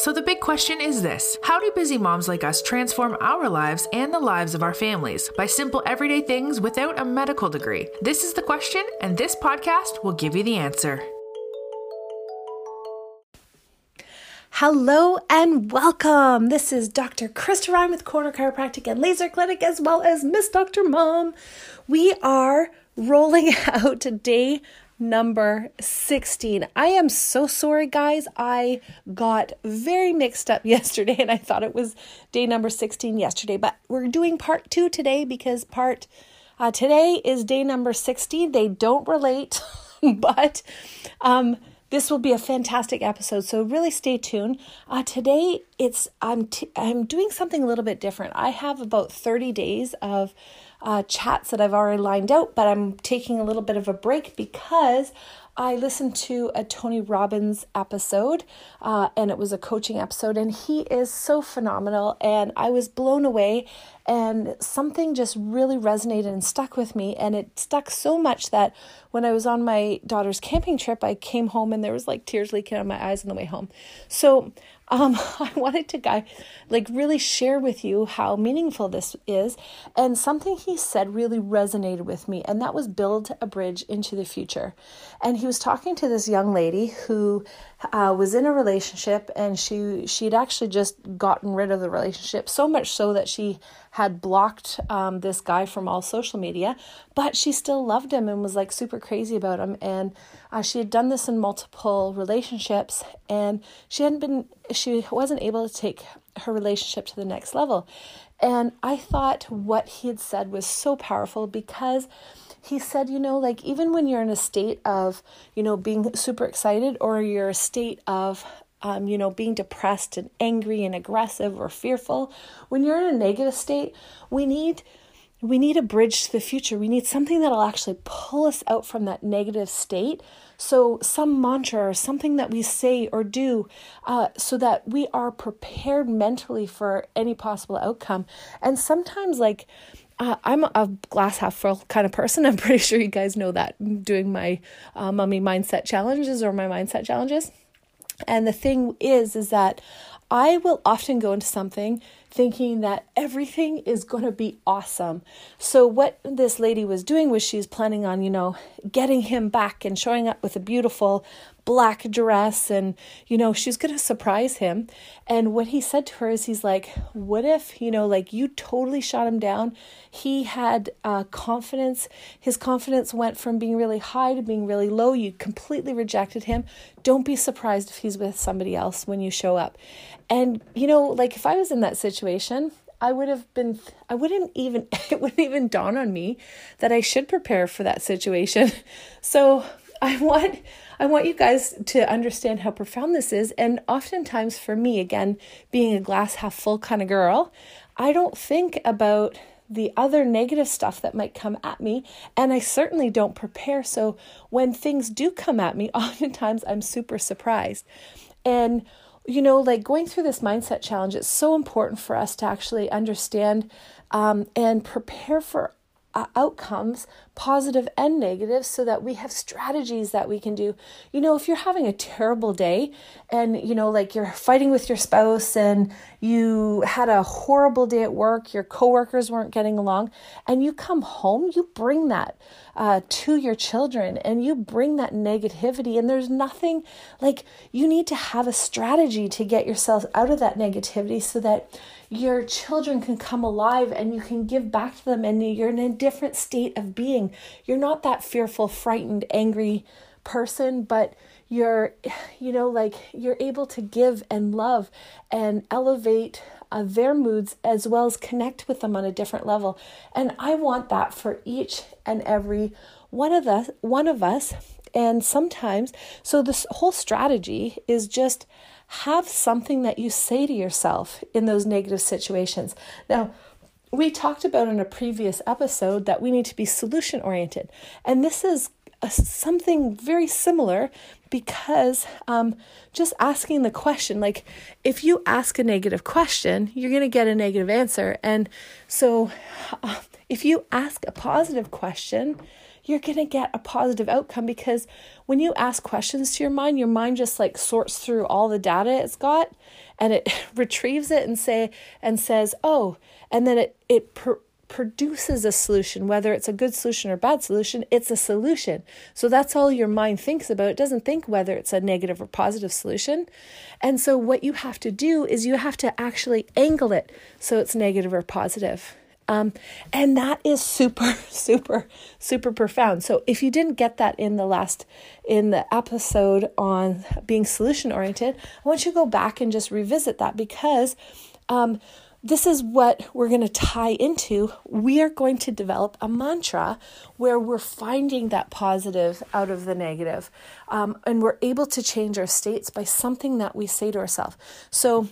So the big question is this How do busy moms like us transform our lives and the lives of our families by simple everyday things without a medical degree? This is the question, and this podcast will give you the answer. Hello and welcome. This is Dr. Krista Ryan with Corner Chiropractic and Laser Clinic, as well as Miss Dr. Mom. We are rolling out day number 16. I am so sorry, guys. I got very mixed up yesterday and I thought it was day number 16 yesterday, but we're doing part two today because part uh, today is day number 16. They don't relate, but um, this will be a fantastic episode. So really stay tuned. Uh, today it's I'm t- I'm doing something a little bit different. I have about 30 days of uh, chats that I've already lined out, but I'm taking a little bit of a break because I listened to a Tony Robbins episode, uh, and it was a coaching episode, and he is so phenomenal. And I was blown away, and something just really resonated and stuck with me. And it stuck so much that when I was on my daughter's camping trip, I came home and there was like tears leaking out of my eyes on the way home. So um, I wanted to guy, like really share with you how meaningful this is. And something he said really resonated with me, and that was build a bridge into the future. And he was talking to this young lady who uh, was in a relationship, and she she'd actually just gotten rid of the relationship so much so that she had blocked um, this guy from all social media, but she still loved him and was like super crazy about him. And uh, she had done this in multiple relationships, and she hadn't been, she wasn't able to take her relationship to the next level. And I thought what he had said was so powerful because he said, you know, like even when you're in a state of, you know, being super excited or you're a state of um, you know, being depressed and angry and aggressive or fearful. When you're in a negative state, we need we need a bridge to the future. We need something that'll actually pull us out from that negative state. So, some mantra or something that we say or do uh, so that we are prepared mentally for any possible outcome. And sometimes, like, uh, I'm a glass half full kind of person. I'm pretty sure you guys know that doing my uh, mummy mindset challenges or my mindset challenges. And the thing is, is that I will often go into something thinking that everything is going to be awesome. So, what this lady was doing was she's planning on, you know, getting him back and showing up with a beautiful black dress and you know she's going to surprise him. And what he said to her is he's like what if you know like you totally shot him down? He had uh, confidence. His confidence went from being really high to being really low. You completely rejected him. Don't be surprised if he's with somebody else when you show up. And you know like if i was in that situation I would have been, I wouldn't even, it wouldn't even dawn on me that I should prepare for that situation. So I want, I want you guys to understand how profound this is. And oftentimes, for me, again, being a glass half full kind of girl, I don't think about the other negative stuff that might come at me. And I certainly don't prepare. So when things do come at me, oftentimes I'm super surprised. And you know, like going through this mindset challenge, it's so important for us to actually understand um, and prepare for uh, outcomes, positive and negative, so that we have strategies that we can do. You know, if you're having a terrible day and, you know, like you're fighting with your spouse and you had a horrible day at work, your coworkers weren't getting along, and you come home, you bring that uh, to your children and you bring that negativity. And there's nothing like you need to have a strategy to get yourself out of that negativity so that your children can come alive and you can give back to them and you're in a different state of being. You're not that fearful, frightened, angry person, but you're, you know, like you're able to give and love and elevate uh, their moods as well as connect with them on a different level. And I want that for each and every one of us, one of us. And sometimes, so this whole strategy is just have something that you say to yourself in those negative situations. Now, we talked about in a previous episode that we need to be solution oriented. And this is a, something very similar because um, just asking the question, like if you ask a negative question, you're going to get a negative answer. And so uh, if you ask a positive question, you're going to get a positive outcome because when you ask questions to your mind, your mind just like sorts through all the data it's got and it retrieves it and say and says, "Oh," and then it it produces a solution, whether it's a good solution or bad solution, it's a solution. So that's all your mind thinks about. It doesn't think whether it's a negative or positive solution. And so what you have to do is you have to actually angle it so it's negative or positive. Um, and that is super, super, super profound. So if you didn't get that in the last, in the episode on being solution oriented, I want you to go back and just revisit that because um, this is what we're going to tie into. We are going to develop a mantra where we're finding that positive out of the negative. Um, and we're able to change our states by something that we say to ourselves. So,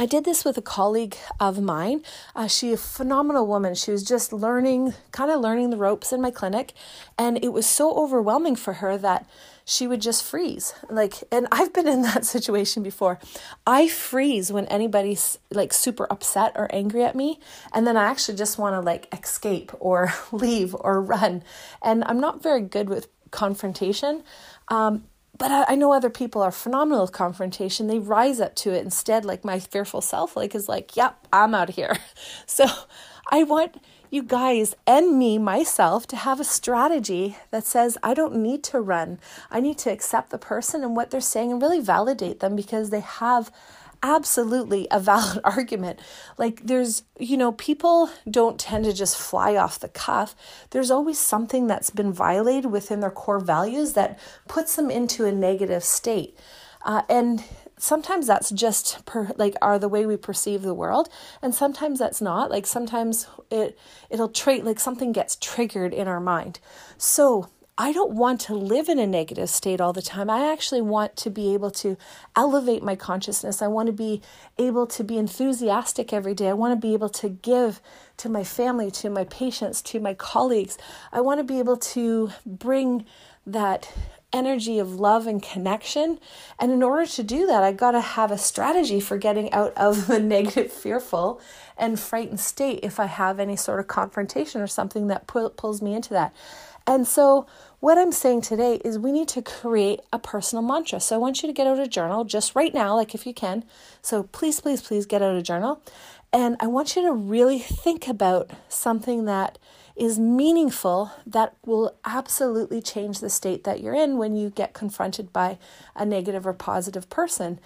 I did this with a colleague of mine. Uh, she a phenomenal woman. She was just learning, kind of learning the ropes in my clinic, and it was so overwhelming for her that she would just freeze. Like, and I've been in that situation before. I freeze when anybody's like super upset or angry at me, and then I actually just want to like escape or leave or run. And I'm not very good with confrontation. Um, but I, I, know other people are phenomenal with confrontation. They rise up to it instead, like my fearful self, like is like, yep, I'm out of here. So I want you guys and me, myself, to have a strategy that says, I don't need to run. I need to accept the person and what they're saying and really validate them because they have absolutely a valid argument. Like, there's, you know, people don't tend to just fly off the cuff. There's always something that's been violated within their core values that puts them into a negative state. Uh, and sometimes that's just per, like are the way we perceive the world and sometimes that's not like sometimes it it'll trait like something gets triggered in our mind so I don't want to live in a negative state all the time. I actually want to be able to elevate my consciousness. I want to be able to be enthusiastic every day. I want to be able to give to my family, to my patients, to my colleagues. I want to be able to bring that energy of love and connection. And in order to do that, I got to have a strategy for getting out of the negative, fearful, and frightened state if I have any sort of confrontation or something that pull, pulls me into that. And so, what I'm saying today is we need to create a personal mantra. So, I want you to get out a journal just right now, like if you can. So, please, please, please get out a journal. And I want you to really think about something that is meaningful that will absolutely change the state that you're in when you get confronted by a negative or positive person.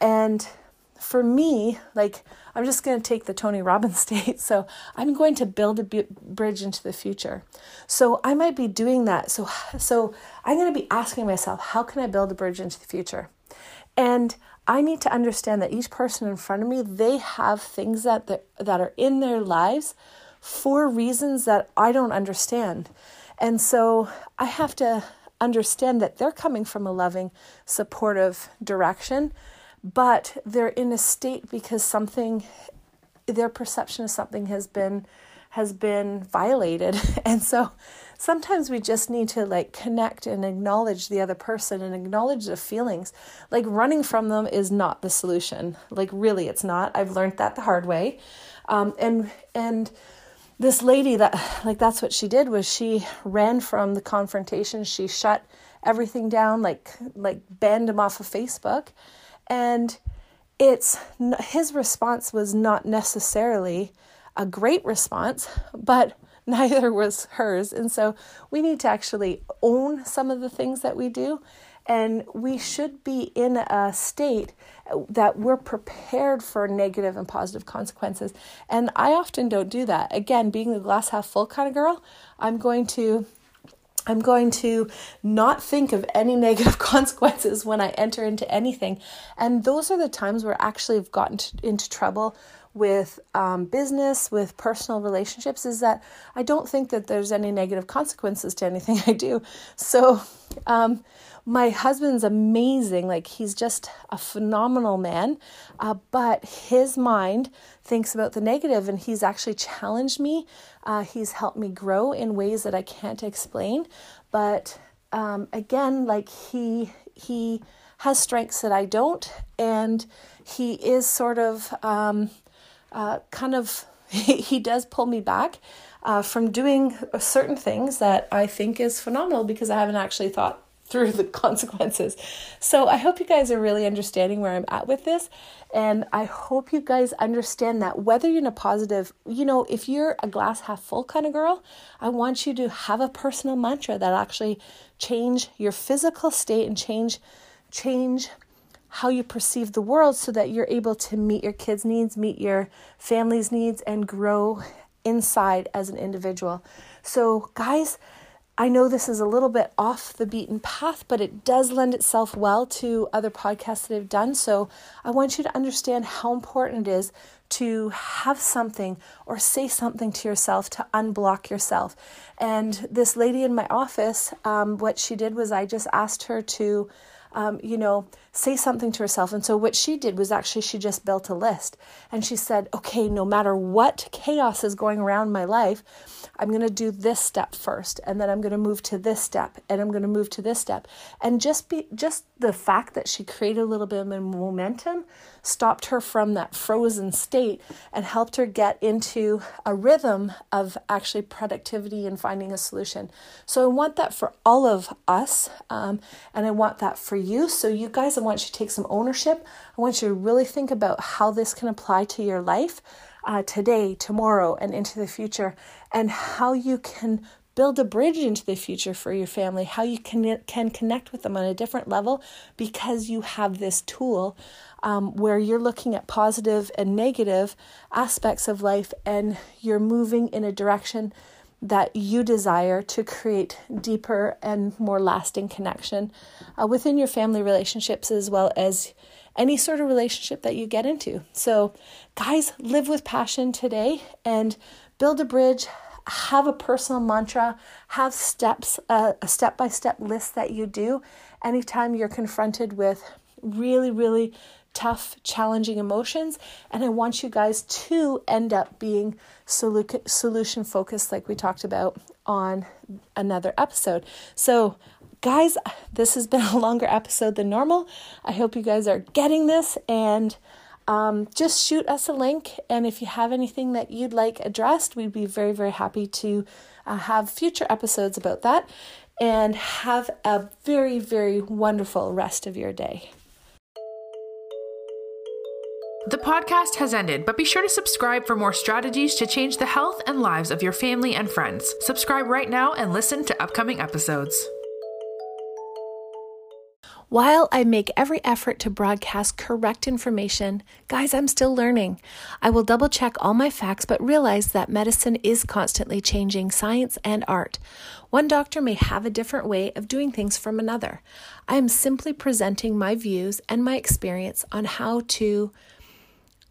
And for me, like, I'm just going to take the Tony Robbins state. So I'm going to build a bridge into the future. So I might be doing that. So, so I'm going to be asking myself, how can I build a bridge into the future? And I need to understand that each person in front of me, they have things that, that are in their lives for reasons that I don't understand. And so I have to understand that they're coming from a loving, supportive direction, but they're in a state because something, their perception of something has been has been violated. And so sometimes we just need to like connect and acknowledge the other person and acknowledge the feelings. Like running from them is not the solution. Like really it's not. I've learned that the hard way. Um, and and this lady that like that's what she did was she ran from the confrontation. She shut everything down like like banned him off of facebook. And it's his response was not necessarily a great response but neither was hers. And so we need to actually own some of the things that we do. And we should be in a state that we're prepared for negative and positive consequences. And I often don't do that. Again, being the glass half full kind of girl, I'm going to I'm going to not think of any negative consequences when I enter into anything. And those are the times where I actually have gotten into trouble with um, business, with personal relationships, is that I don't think that there's any negative consequences to anything I do. So, um, my husband's amazing. Like, he's just a phenomenal man. Uh, but his mind thinks about the negative, and he's actually challenged me. Uh, he's helped me grow in ways that I can't explain. But um, again, like, he, he, has strengths that I don't, and he is sort of um, uh, kind of he, he does pull me back uh, from doing certain things that I think is phenomenal because I haven't actually thought through the consequences. So I hope you guys are really understanding where I'm at with this. And I hope you guys understand that whether you're in a positive, you know, if you're a glass half full kind of girl, I want you to have a personal mantra that actually change your physical state and change change how you perceive the world so that you're able to meet your kids' needs, meet your family's needs, and grow inside as an individual. So, guys, I know this is a little bit off the beaten path, but it does lend itself well to other podcasts that I've done. So I want you to understand how important it is to have something or say something to yourself to unblock yourself. And this lady in my office, um, what she did was I just asked her to um, you know, say something to herself. And so what she did was actually she just built a list and she said, okay, no matter what chaos is going around my life, I'm going to do this step first and then I'm going to move to this step and I'm going to move to this step. And just be just the fact that she created a little bit of momentum stopped her from that frozen state and helped her get into a rhythm of actually productivity and finding a solution. So I want that for all of us, um, and I want that for you. So, you guys, want you to take some ownership. I want you to really think about how this can apply to your life. Uh, today, tomorrow, and into the future, and how you can build a bridge into the future for your family, how you can, can connect with them on a different level because you have this tool um, where you're looking at positive and negative aspects of life and you're moving in a direction that you desire to create deeper and more lasting connection uh, within your family relationships as well as any sort of relationship that you get into. So, guys, live with passion today and build a bridge, have a personal mantra, have steps, uh, a step by step list that you do anytime you're confronted with really, really tough, challenging emotions. And I want you guys to end up being solution focused, like we talked about on another episode. So, guys, this has been a longer episode than normal. I hope you guys are getting this and um, just shoot us a link. And if you have anything that you'd like addressed, we'd be very, very happy to uh, have future episodes about that. And have a very, very wonderful rest of your day. The podcast has ended, but be sure to subscribe for more strategies to change the health and lives of your family and friends. Subscribe right now and listen to upcoming episodes. While I make every effort to broadcast correct information, guys, I'm still learning. I will double check all my facts, but realize that medicine is constantly changing science and art. One doctor may have a different way of doing things from another. I am simply presenting my views and my experience on how to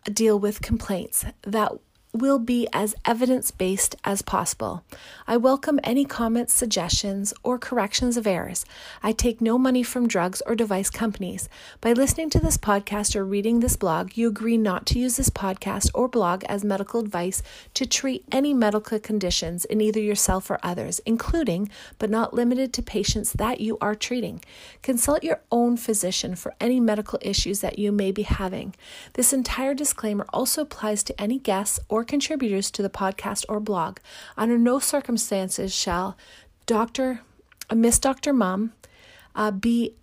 deal with complaints that will be as evidence based as possible. I welcome any comments, suggestions, or corrections of errors. I take no money from drugs or device companies. By listening to this podcast or reading this blog, you agree not to use this podcast or blog as medical advice to treat any medical conditions in either yourself or others, including but not limited to patients that you are treating. Consult your own physician for any medical issues that you may be having. This entire disclaimer also applies to any guests or or contributors to the podcast or blog. Under no circumstances shall Dr. Uh, Miss Dr. Mom uh, be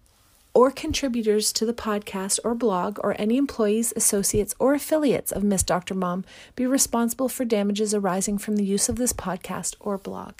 or contributors to the podcast or blog or any employees, associates, or affiliates of Miss Dr. Mom be responsible for damages arising from the use of this podcast or blog.